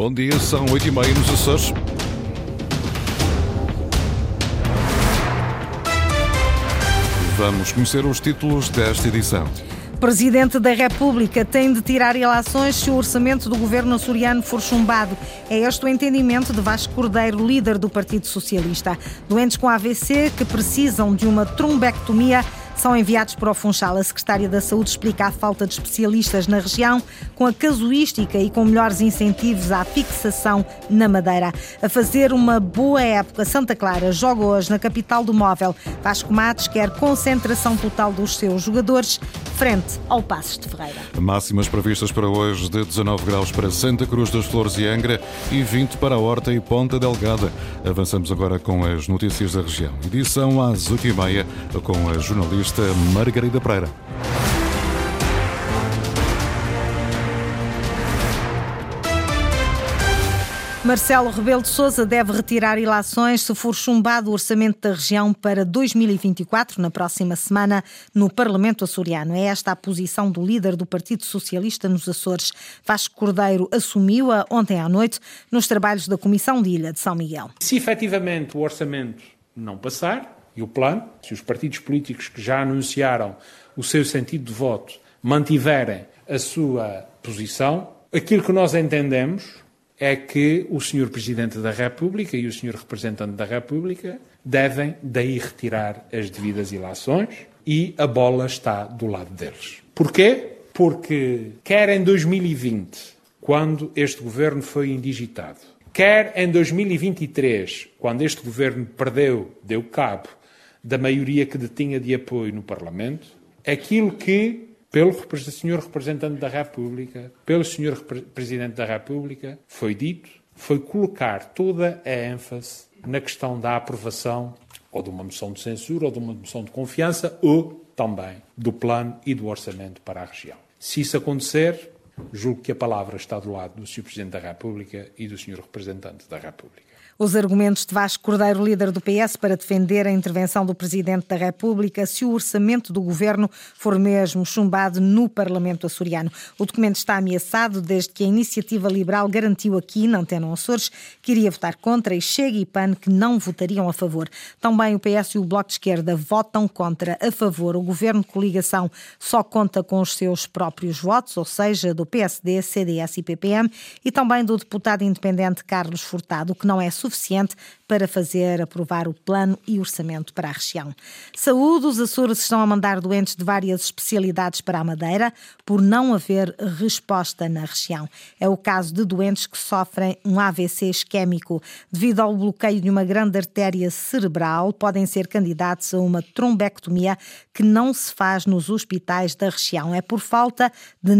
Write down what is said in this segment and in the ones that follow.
Bom dia, são 8h30 nos Açores. Vamos conhecer os títulos desta edição. Presidente da República tem de tirar ilações se o orçamento do governo açoriano for chumbado. É este o entendimento de Vasco Cordeiro, líder do Partido Socialista. Doentes com AVC que precisam de uma trombectomia são enviados para o Funchal. A Secretária da Saúde explica a falta de especialistas na região, com a casuística e com melhores incentivos à fixação na Madeira. A fazer uma boa época, Santa Clara joga hoje na capital do móvel. Vasco Matos quer concentração total dos seus jogadores frente ao Passos de Ferreira. Máximas previstas para hoje de 19 graus para Santa Cruz das Flores e Angra e 20 para Horta e Ponta Delgada. Avançamos agora com as notícias da região. Edição às 8h30 com a jornalista jornalista Margarida Pereira. Marcelo Rebelo de Sousa deve retirar ilações se for chumbado o orçamento da região para 2024, na próxima semana, no Parlamento açoriano. É esta a posição do líder do Partido Socialista nos Açores. Vasco Cordeiro assumiu-a ontem à noite nos trabalhos da Comissão de Ilha de São Miguel. Se efetivamente o orçamento não passar, e o plano, se os partidos políticos que já anunciaram o seu sentido de voto mantiverem a sua posição, aquilo que nós entendemos é que o Sr. Presidente da República e o Sr. Representante da República devem daí retirar as devidas ilações e a bola está do lado deles. Porquê? Porque quer em 2020, quando este governo foi indigitado, quer em 2023, quando este governo perdeu, deu cabo da maioria que detinha de apoio no Parlamento, aquilo que, pelo Sr. Representante da República, pelo Sr. Presidente da República, foi dito, foi colocar toda a ênfase na questão da aprovação ou de uma moção de censura ou de uma moção de confiança ou também do plano e do orçamento para a região. Se isso acontecer, julgo que a palavra está do lado do Sr. Presidente da República e do Sr. Representante da República. Os argumentos de Vasco Cordeiro, líder do PS, para defender a intervenção do Presidente da República se o orçamento do governo for mesmo chumbado no Parlamento açoriano. O documento está ameaçado desde que a iniciativa liberal garantiu aqui, na Antena Açores, que iria votar contra e Chega e PAN que não votariam a favor. Também o PS e o Bloco de Esquerda votam contra a favor. O governo de coligação só conta com os seus próprios votos, ou seja, do PSD, CDS e PPM, e também do deputado independente Carlos Furtado, o que não é suficiente para fazer aprovar o plano e orçamento para a região. Saúde, os Açores estão a mandar doentes de várias especialidades para a Madeira por não haver resposta na região. É o caso de doentes que sofrem um AVC isquémico. Devido ao bloqueio de uma grande artéria cerebral, podem ser candidatos a uma trombectomia que não se faz nos hospitais da região. É por falta de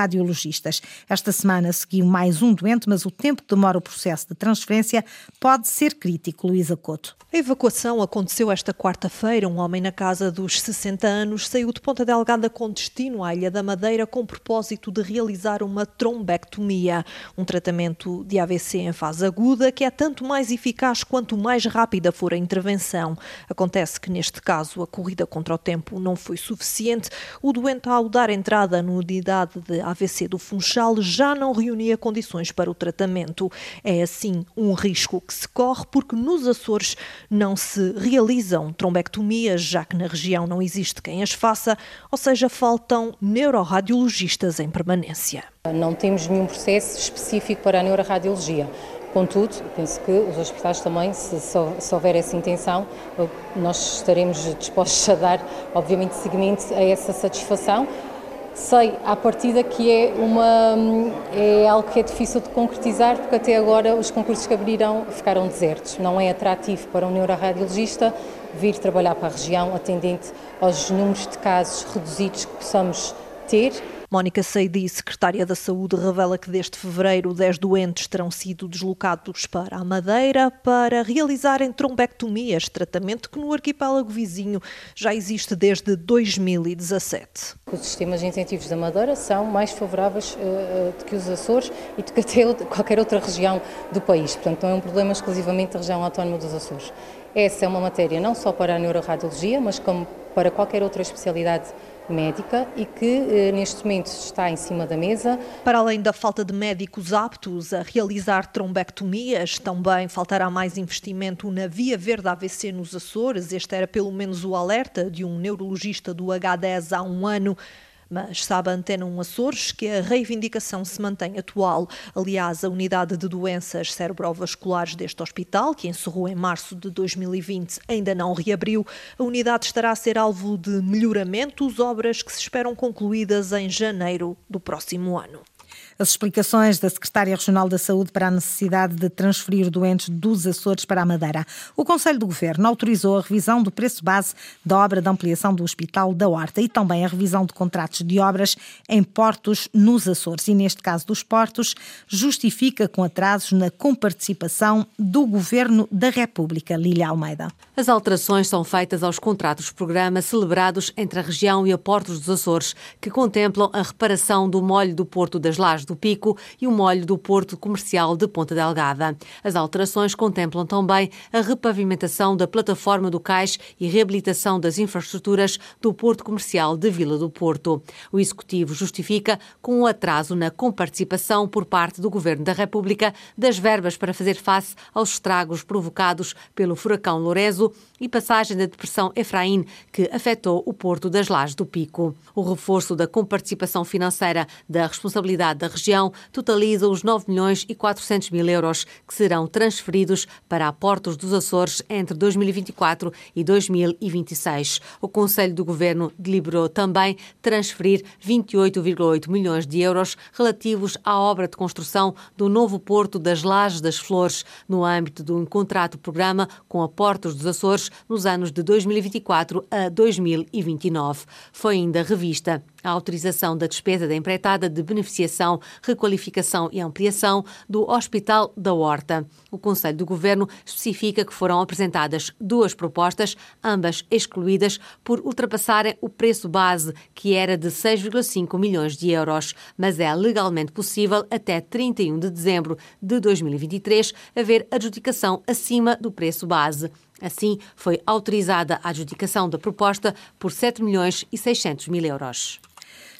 neuroradiologistas. Esta semana seguiu mais um doente, mas o tempo que demora o processo de transferência pode ser crítico, Luísa Couto. A evacuação aconteceu esta quarta-feira. Um homem na casa dos 60 anos saiu de Ponta Delgada com destino à Ilha da Madeira com propósito de realizar uma trombectomia, um tratamento de AVC em fase aguda que é tanto mais eficaz quanto mais rápida for a intervenção. Acontece que neste caso a corrida contra o tempo não foi suficiente. O doente, ao dar entrada na unidade de AVC do Funchal, já não reunia condições para o tratamento. É assim um risco que se corre porque nos Açores não se realizam trombectomias, já que na região não existe quem as faça, ou seja, faltam neuroradiologistas em permanência. Não temos nenhum processo específico para a neuroradiologia. Contudo, penso que os hospitais também, se, se houver essa intenção, nós estaremos dispostos a dar, obviamente, seguimento a essa satisfação sei à partida que é, uma, é algo que é difícil de concretizar, porque até agora os concursos que abriram ficaram desertos. Não é atrativo para um neuroradiologista vir trabalhar para a região, atendente aos números de casos reduzidos que possamos ter Mónica Seidi, secretária da Saúde, revela que desde fevereiro 10 doentes terão sido deslocados para a Madeira para realizarem trombectomias, tratamento que no arquipélago vizinho já existe desde 2017. Os sistemas incentivos da Madeira são mais favoráveis uh, do que os Açores e do que até qualquer outra região do país. Portanto, não é um problema exclusivamente da região autónoma dos Açores. Essa é uma matéria não só para a neuroradiologia, mas como para qualquer outra especialidade médica e que neste momento está em cima da mesa. Para além da falta de médicos aptos a realizar trombectomias, também faltará mais investimento na Via Verde AVC nos Açores. Este era pelo menos o alerta de um neurologista do H10 há um ano. Mas sabe a Antena 1 Açores que a reivindicação se mantém atual. Aliás, a unidade de doenças cerebrovasculares deste hospital, que encerrou em março de 2020, ainda não reabriu. A unidade estará a ser alvo de melhoramentos, obras que se esperam concluídas em janeiro do próximo ano. As explicações da Secretária Regional da Saúde para a necessidade de transferir doentes dos Açores para a Madeira. O Conselho do Governo autorizou a revisão do preço base da obra de ampliação do Hospital da Horta e também a revisão de contratos de obras em portos nos Açores. E neste caso dos portos, justifica com atrasos na comparticipação do Governo da República. Lília Almeida. As alterações são feitas aos contratos-programa celebrados entre a região e a Portos dos Açores, que contemplam a reparação do molho do Porto das Lajes do Pico e o molho do Porto Comercial de Ponta Delgada. As alterações contemplam também a repavimentação da plataforma do cais e reabilitação das infraestruturas do Porto Comercial de Vila do Porto. O Executivo justifica com o atraso na comparticipação por parte do Governo da República das verbas para fazer face aos estragos provocados pelo furacão Lorezo e passagem da depressão Efraim, que afetou o Porto das Lajes do Pico. O reforço da comparticipação financeira da responsabilidade da região região totaliza os 9 milhões e 400 mil euros que serão transferidos para a Portos dos Açores entre 2024 e 2026. O Conselho do Governo deliberou também transferir 28,8 milhões de euros relativos à obra de construção do novo Porto das Lajes das Flores, no âmbito de um contrato-programa com a Portos dos Açores nos anos de 2024 a 2029. Foi ainda revista a autorização da despesa da empreitada de beneficiação, requalificação e ampliação do Hospital da Horta. O Conselho do Governo especifica que foram apresentadas duas propostas, ambas excluídas por ultrapassarem o preço base, que era de 6,5 milhões de euros, mas é legalmente possível até 31 de dezembro de 2023 haver adjudicação acima do preço base. Assim, foi autorizada a adjudicação da proposta por 7 milhões e 600 mil euros.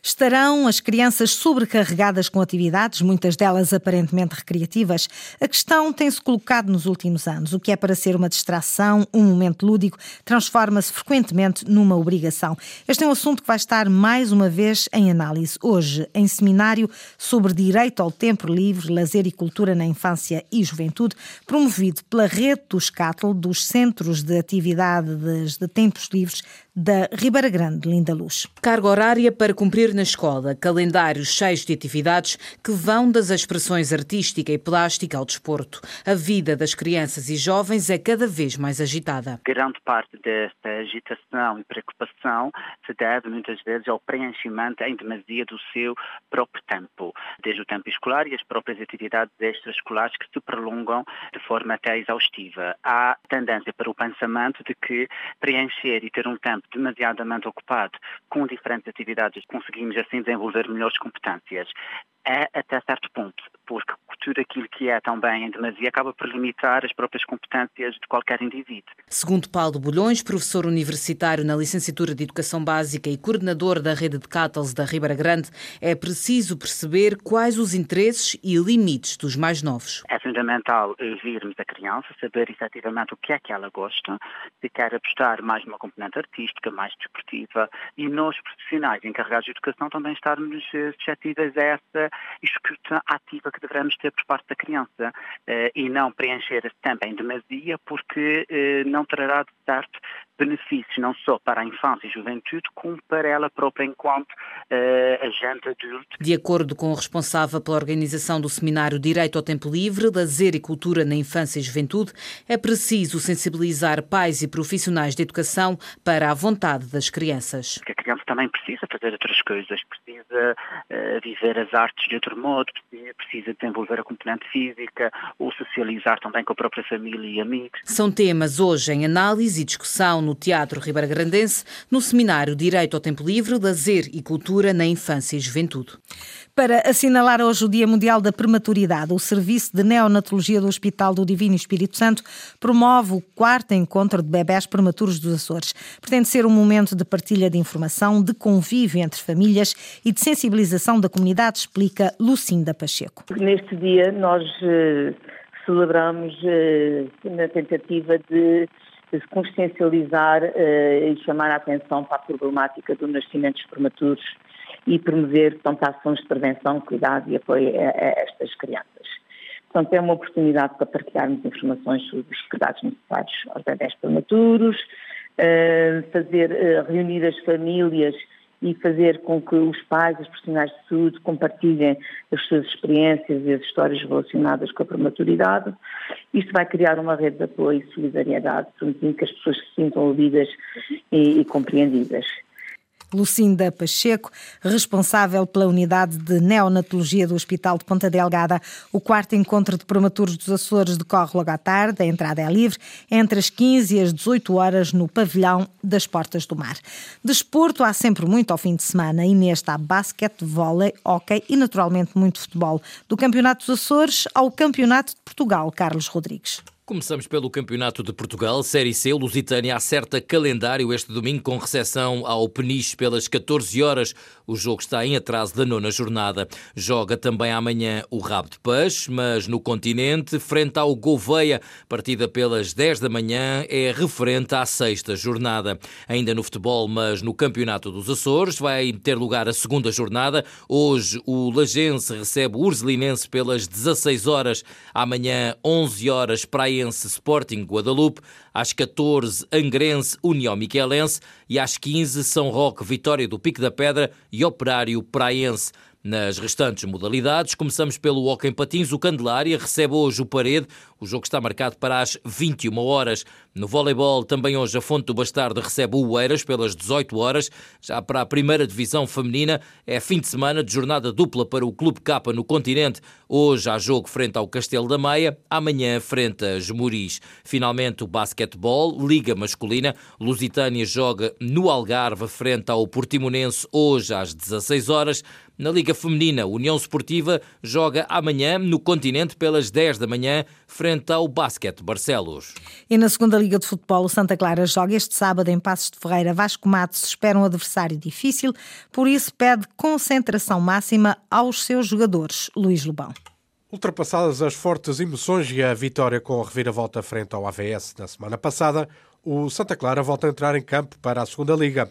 Estarão as crianças sobrecarregadas com atividades, muitas delas aparentemente recreativas? A questão tem-se colocado nos últimos anos. O que é para ser uma distração, um momento lúdico, transforma-se frequentemente numa obrigação. Este é um assunto que vai estar mais uma vez em análise hoje, em seminário sobre direito ao tempo livre, lazer e cultura na infância e juventude, promovido pela rede dos CATL, dos Centros de Atividades de Tempos Livres da Ribeira Grande, Linda Luz. Carga horária para cumprir na escola, calendários cheios de atividades que vão das expressões artística e plástica ao desporto. A vida das crianças e jovens é cada vez mais agitada. Grande parte desta agitação e preocupação se deve muitas vezes ao preenchimento em demasia do seu próprio tempo, desde o tempo escolar e as próprias atividades extraescolares que se prolongam de forma até exaustiva. Há tendência para o pensamento de que preencher e ter um tempo demasiadamente ocupado com diferentes atividades, conseguimos assim desenvolver melhores competências. É até certo ponto, porque tudo aquilo que é também em demasia acaba por limitar as próprias competências de qualquer indivíduo. Segundo Paulo Bulhões, professor universitário na licenciatura de Educação Básica e coordenador da rede de Catals da Ribeira Grande, é preciso perceber quais os interesses e limites dos mais novos. É fundamental virmos a criança, saber efetivamente o que é que ela gosta, se quer apostar mais numa componente artística, mais desportiva, e nós, profissionais encarregados de educação, também estarmos eh, suscetíveis a essa escuta ativa que devemos ter por parte da criança eh, e não preencher em demasia, porque eh, não trará de certo benefícios não só para a infância e juventude, como para ela própria enquanto uh, agente adulto. De acordo com o responsável pela organização do seminário Direito ao Tempo Livre, Lazer e Cultura na Infância e Juventude, é preciso sensibilizar pais e profissionais de educação para a vontade das crianças. Que a criança também precisa fazer outras coisas, precisa uh, viver as artes de outro modo, precisa desenvolver a componente física ou socializar também com a própria família e amigos. São temas hoje em análise e discussão no Teatro Ribeira Grandense, no seminário Direito ao Tempo Livre, Lazer e Cultura na Infância e Juventude. Para assinalar hoje o Dia Mundial da Prematuridade, o Serviço de Neonatologia do Hospital do Divino Espírito Santo promove o quarto encontro de bebés prematuros dos Açores. Pretende ser um momento de partilha de informação, de convívio entre famílias e de sensibilização da comunidade, explica Lucinda Pacheco. Neste dia nós uh, celebramos uh, na tentativa de de consciencializar uh, e chamar a atenção para a problemática dos nascimentos prematuros e promover portanto, ações de prevenção, cuidado e apoio a, a estas crianças. Portanto, é uma oportunidade para partilharmos informações sobre os cuidados necessários aos bebés prematuros, uh, fazer, uh, reunir as famílias e fazer com que os pais, os profissionais de saúde compartilhem as suas experiências e as histórias relacionadas com a prematuridade. Isto vai criar uma rede de apoio e solidariedade, permitindo que as pessoas se sintam ouvidas e, e compreendidas. Lucinda Pacheco, responsável pela unidade de neonatologia do Hospital de Ponta Delgada. O quarto encontro de prematuros dos Açores decorre logo à tarde, a entrada é livre, entre as 15 e as 18 horas no pavilhão das Portas do Mar. Desporto há sempre muito ao fim de semana e neste há basquete, vôlei, hóquei e naturalmente muito futebol. Do Campeonato dos Açores ao Campeonato de Portugal, Carlos Rodrigues. Começamos pelo Campeonato de Portugal, Série C. Lusitânia acerta calendário este domingo com recepção ao Peniche pelas 14 horas. O jogo está em atraso da nona jornada. Joga também amanhã o Rabo de Peixe, mas no continente, frente ao Gouveia, partida pelas 10 da manhã, é referente à sexta jornada. Ainda no futebol, mas no Campeonato dos Açores, vai ter lugar a segunda jornada. Hoje o Lagense recebe o Urzelinense pelas 16 horas. Amanhã, 11 horas, Praia Praense Sporting Guadalupe, às 14 Angrense União Miquelense e às 15 São Roque Vitória do Pico da Pedra e Operário Praense. Nas restantes modalidades, começamos pelo Hockey em Patins. O Candelária recebe hoje o Parede. O jogo está marcado para as 21 horas. No voleibol, também hoje a Fonte do Bastardo recebe o Oeiras pelas 18 horas. Já para a primeira divisão feminina, é fim de semana de jornada dupla para o Clube Capa no continente. Hoje há jogo frente ao Castelo da Meia, amanhã frente a Esmoriz. Finalmente o basquetebol, Liga Masculina. Lusitânia joga no Algarve frente ao Portimonense hoje às 16 horas. Na Liga Feminina, União Esportiva joga amanhã no continente pelas 10 da manhã frente ao Basquete Barcelos. E na segunda Liga de Futebol, o Santa Clara joga este sábado em Passos de Ferreira. Vasco Matos espera um adversário difícil, por isso pede concentração máxima aos seus jogadores. Luís Lobão. Ultrapassadas as fortes emoções e a vitória com a reviravolta frente ao AVS na semana passada, o Santa Clara volta a entrar em campo para a segunda Liga.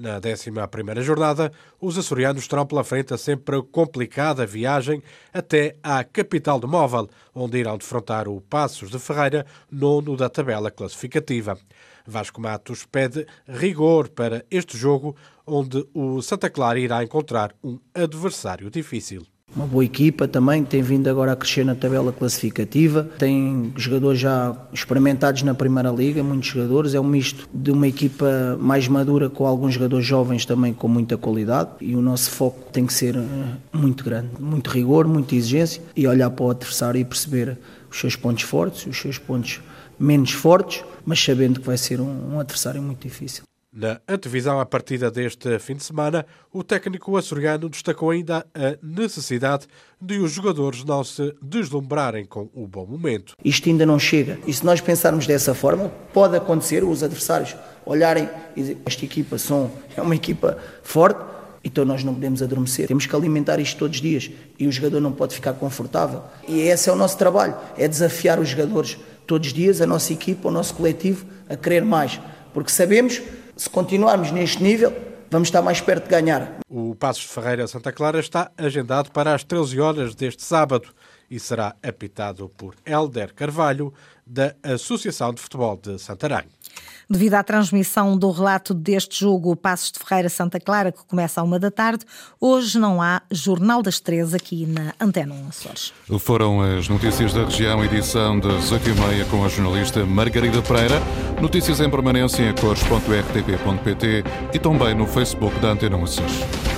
Na 11 jornada, os açorianos terão pela frente a sempre complicada viagem até à capital do móvel, onde irão defrontar o Passos de Ferreira, nono da tabela classificativa. Vasco Matos pede rigor para este jogo, onde o Santa Clara irá encontrar um adversário difícil uma boa equipa também, tem vindo agora a crescer na tabela classificativa, tem jogadores já experimentados na Primeira Liga, muitos jogadores, é um misto de uma equipa mais madura com alguns jogadores jovens também com muita qualidade e o nosso foco tem que ser eh, muito grande, muito rigor, muita exigência e olhar para o adversário e perceber os seus pontos fortes, os seus pontos menos fortes, mas sabendo que vai ser um, um adversário muito difícil. Na antevisão à partida deste fim de semana, o técnico açoriano destacou ainda a necessidade de os jogadores não se deslumbrarem com o bom momento. Isto ainda não chega. E se nós pensarmos dessa forma, pode acontecer os adversários olharem e dizer esta equipa são, é uma equipa forte, então nós não podemos adormecer. Temos que alimentar isto todos os dias e o jogador não pode ficar confortável. E esse é o nosso trabalho, é desafiar os jogadores todos os dias, a nossa equipa, o nosso coletivo, a querer mais. Porque sabemos se continuarmos neste nível, vamos estar mais perto de ganhar. O Passos de Ferreira Santa Clara está agendado para as 13 horas deste sábado e será apitado por Helder Carvalho, da Associação de Futebol de Santarém. Devido à transmissão do relato deste jogo, Passos de Ferreira Santa Clara, que começa à uma da tarde, hoje não há Jornal das Três aqui na Antena 1 Açores. Foram as notícias da região, edição das 8h30 com a jornalista Margarida Pereira. Notícias em permanência em cores.rtp.pt e também no Facebook da Antena 1 Açores.